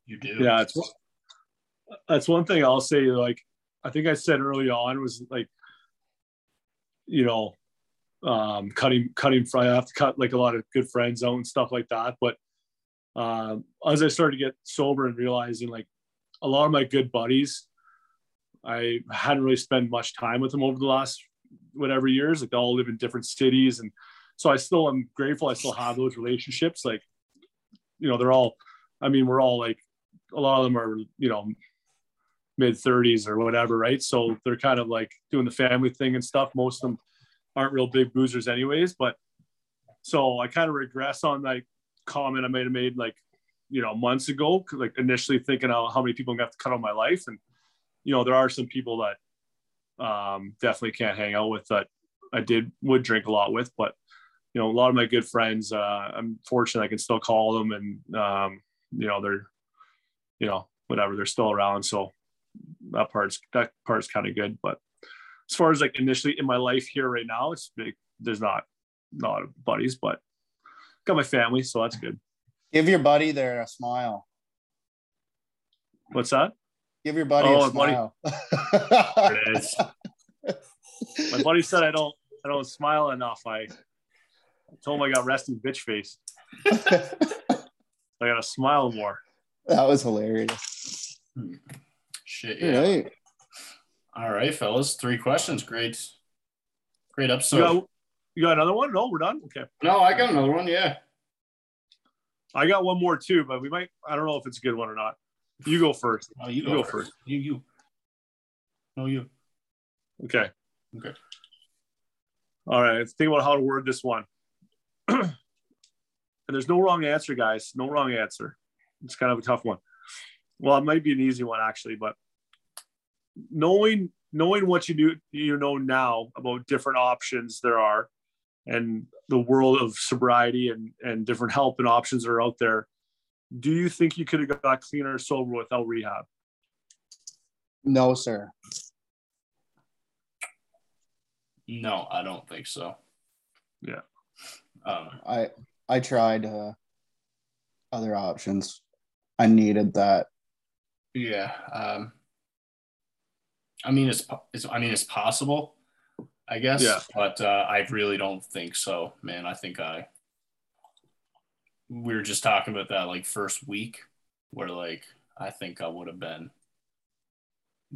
You do. yeah, it's that's one thing I'll say. Like I think I said early on was like, you know, um, cutting cutting. I have to cut like a lot of good friends out and stuff like that. But um, as I started to get sober and realizing like a lot of my good buddies, I hadn't really spent much time with them over the last whatever years. Like they all live in different cities, and so I still am grateful. I still have those relationships. Like, you know, they're all. I mean, we're all like a lot of them are you know mid 30s or whatever, right? So they're kind of like doing the family thing and stuff. Most of them aren't real big boozers, anyways. But so I kind of regress on like comment I might have made like you know months ago, like initially thinking how, how many people I'm gonna have to cut out my life, and you know there are some people that um, definitely can't hang out with that I did would drink a lot with, but you know a lot of my good friends, uh, I'm fortunate I can still call them, and um, you know they're you know whatever they're still around, so that part's that part's kind of good, but as far as like initially in my life here right now, it's big. There's not not buddies, but got my family, so that's good. give your buddy there a smile. What's that? Give your buddy Oh, a buddy. smile. There it is. My buddy said I don't I don't smile enough. I told him I got resting bitch face. I gotta smile more. that was hilarious. Hmm. Shit. Yeah. Right. All right, fellas. Three questions. Great. Great You episode. got, you got another one? No, we're done. Okay. no, I got another one. Yeah. I got one more too, but we might I don't know if it's a good one or not. You go first. Oh, you You go, go first. You, you. No, you. Okay. Okay. All right. Let's think about how to word this one. and there's no wrong answer, guys. No wrong answer. It's kind of a tough one. Well, it might be an easy one actually, but knowing knowing what you do you know now about different options there are and the world of sobriety and and different help and options that are out there do you think you could have got cleaner or sober without rehab No, sir. No, I don't think so. Yeah. Um, I I tried uh, other options. I needed that. yeah. Um, I mean, it's, it's. I mean, it's possible. I guess. Yeah. But uh, I really don't think so, man. I think I. We were just talking about that like first week, where like I think I would have been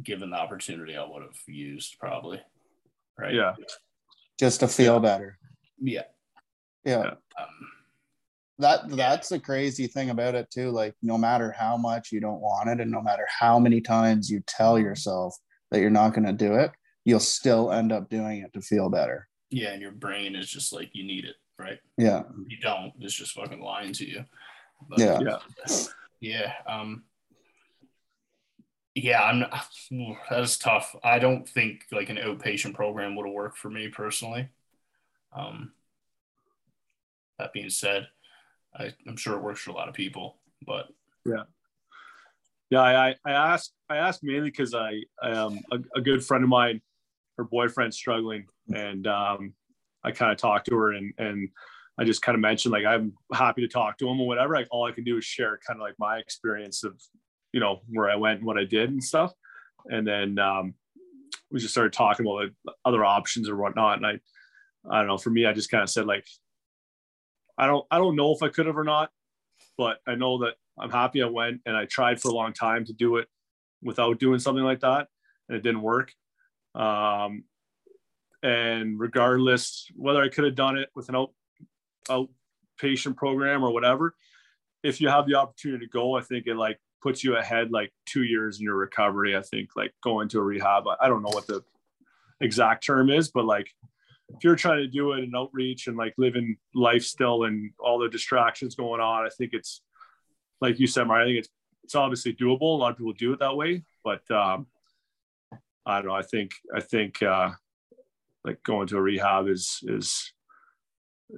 given the opportunity, I would have used probably. Right. yeah just to feel better. Yeah. Yeah. Yeah. Um, That that's the crazy thing about it too. Like no matter how much you don't want it and no matter how many times you tell yourself that you're not going to do it, you'll still end up doing it to feel better. yeah, and your brain is just like you need it, right? Yeah. you don't it's just fucking lying to you but, Yeah. yeah yeah um yeah i'm that is tough i don't think like an outpatient program would have worked for me personally um that being said I, i'm sure it works for a lot of people but Yeah, I, I- I asked I asked mainly because I, I um a, a good friend of mine, her boyfriend's struggling, and um I kind of talked to her and and I just kind of mentioned like I'm happy to talk to him or whatever. Like all I can do is share kind of like my experience of you know where I went and what I did and stuff, and then um we just started talking about like other options or whatnot. And I I don't know. For me, I just kind of said like I don't I don't know if I could have or not, but I know that I'm happy I went and I tried for a long time to do it without doing something like that, and it didn't work. Um, and regardless whether I could have done it with an out, outpatient program or whatever, if you have the opportunity to go, I think it like puts you ahead like two years in your recovery. I think like going to a rehab. I don't know what the exact term is, but like if you're trying to do it and outreach and like living life still and all the distractions going on, I think it's like you said, Mark, I think it's it's obviously doable. A lot of people do it that way, but um, I don't know. I think I think uh, like going to a rehab is is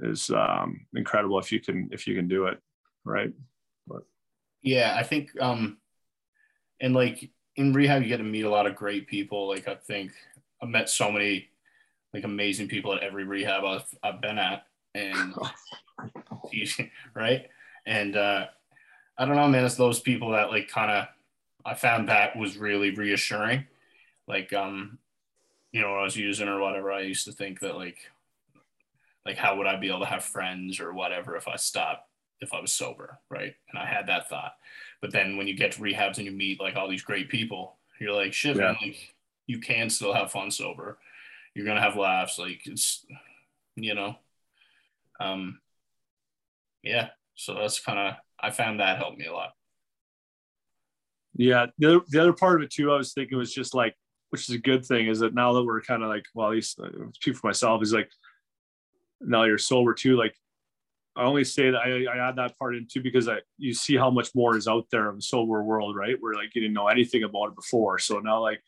is um, incredible if you can if you can do it right. But yeah, I think um, and like in rehab, you get to meet a lot of great people. Like I think I've met so many like amazing people at every rehab I've I've been at, and right, and uh, I don't know, man. It's those people that like kind of I found that was really reassuring. Like um, you know, when I was using or whatever, I used to think that like like how would I be able to have friends or whatever if I stopped if I was sober, right? And I had that thought. But then when you get to rehabs and you meet like all these great people, you're like, shit, yeah. man, like you can still have fun sober. You're gonna have laughs, like it's you know. Um yeah, so that's kind of I found that helped me a lot. Yeah, the other, the other part of it too, I was thinking was just like, which is a good thing, is that now that we're kind of like, well, at least uh, for myself, is like, now you're sober too. Like, I only say that I, I add that part in too because I you see how much more is out there in the sober world, right? Where like you didn't know anything about it before, so now like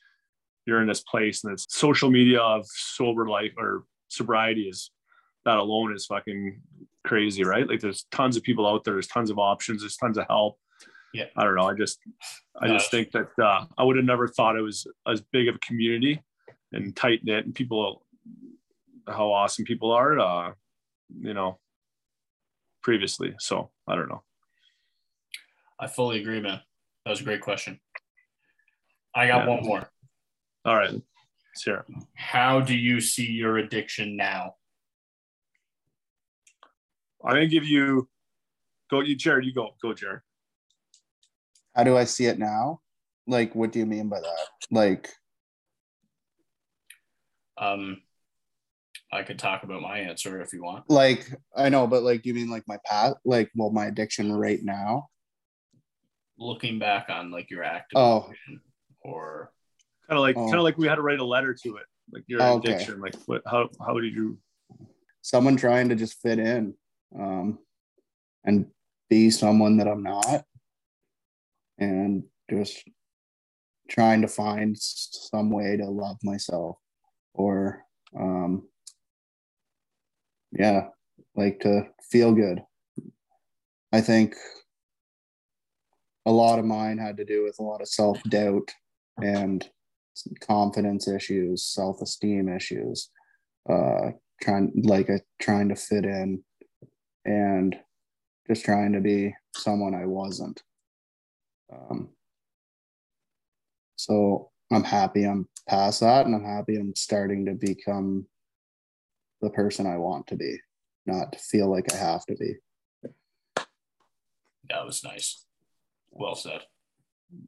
you're in this place and it's social media of sober life or sobriety is that alone is fucking crazy, right? Like there's tons of people out there, there's tons of options, there's tons of help. Yeah. I don't know. I just I just think that uh, I would have never thought it was as big of a community and tight knit and people how awesome people are uh, you know previously. So I don't know. I fully agree, man. That was a great question. I got yeah. one more. All right. Sure. How do you see your addiction now? I'm gonna give you go you Jared, you go, go Jared. How do I see it now? Like what do you mean by that? Like um I could talk about my answer if you want. Like I know, but like you mean like my path like well my addiction right now? Looking back on like your active oh. or kind of like oh. kind of like we had to write a letter to it like your oh, addiction okay. like what how how did you someone trying to just fit in um, and be someone that I'm not, and just trying to find some way to love myself or um, yeah like to feel good. I think a lot of mine had to do with a lot of self-doubt and confidence issues self-esteem issues uh trying like a, trying to fit in and just trying to be someone I wasn't. Um, so I'm happy I'm past that, and I'm happy I'm starting to become the person I want to be, not to feel like I have to be. That was nice. Well said.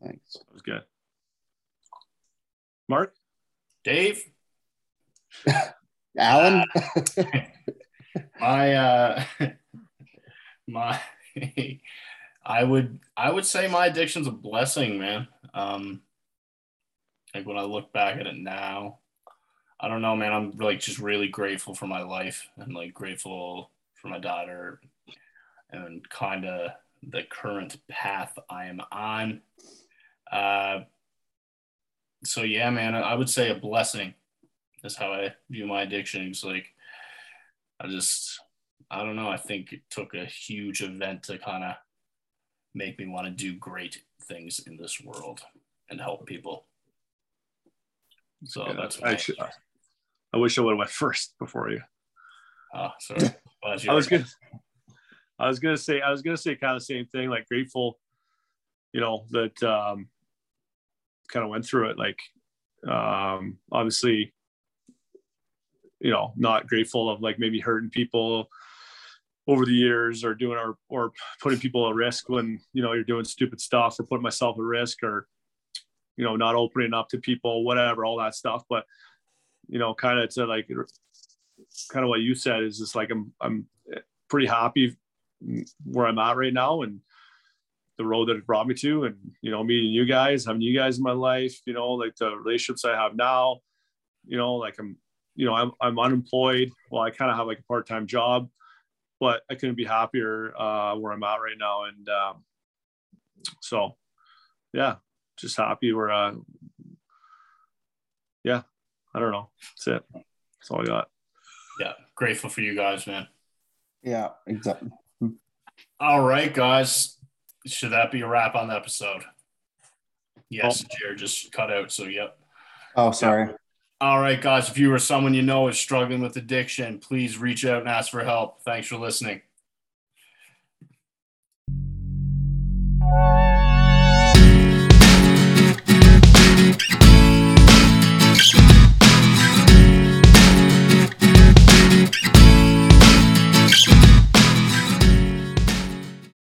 Thanks. That was good. Mark? Dave? Alan? my uh my I would I would say my addiction's a blessing, man. Um like when I look back at it now, I don't know, man. I'm like just really grateful for my life and like grateful for my daughter and kind of the current path I am on. Uh, so yeah, man, I would say a blessing is how I view my addiction. It's like I just I don't know. I think it took a huge event to kind of make me want to do great things in this world and help people. So yeah, that's I, should, I wish I would have went first before you. Oh, sorry. I was gonna I was gonna say I was gonna say kind of the same thing, like grateful, you know, that um kind of went through it. Like um obviously you know not grateful of like maybe hurting people over the years or doing or or putting people at risk when you know you're doing stupid stuff or putting myself at risk or you know not opening up to people whatever all that stuff. But you know kind of to like kind of what you said is just like i'm i'm pretty happy where i'm at right now and the road that it brought me to and you know meeting you guys having you guys in my life you know like the relationships i have now you know like i'm you know i'm, I'm unemployed well i kind of have like a part-time job but I couldn't be happier uh, where I'm at right now. And um, so, yeah, just happy where, uh, yeah, I don't know. That's it. That's all I got. Yeah, grateful for you guys, man. Yeah, exactly. All right, guys. Should that be a wrap on the episode? Yes, oh. Jared just cut out. So, yep. Oh, sorry. All right, guys. If you or someone you know is struggling with addiction, please reach out and ask for help. Thanks for listening.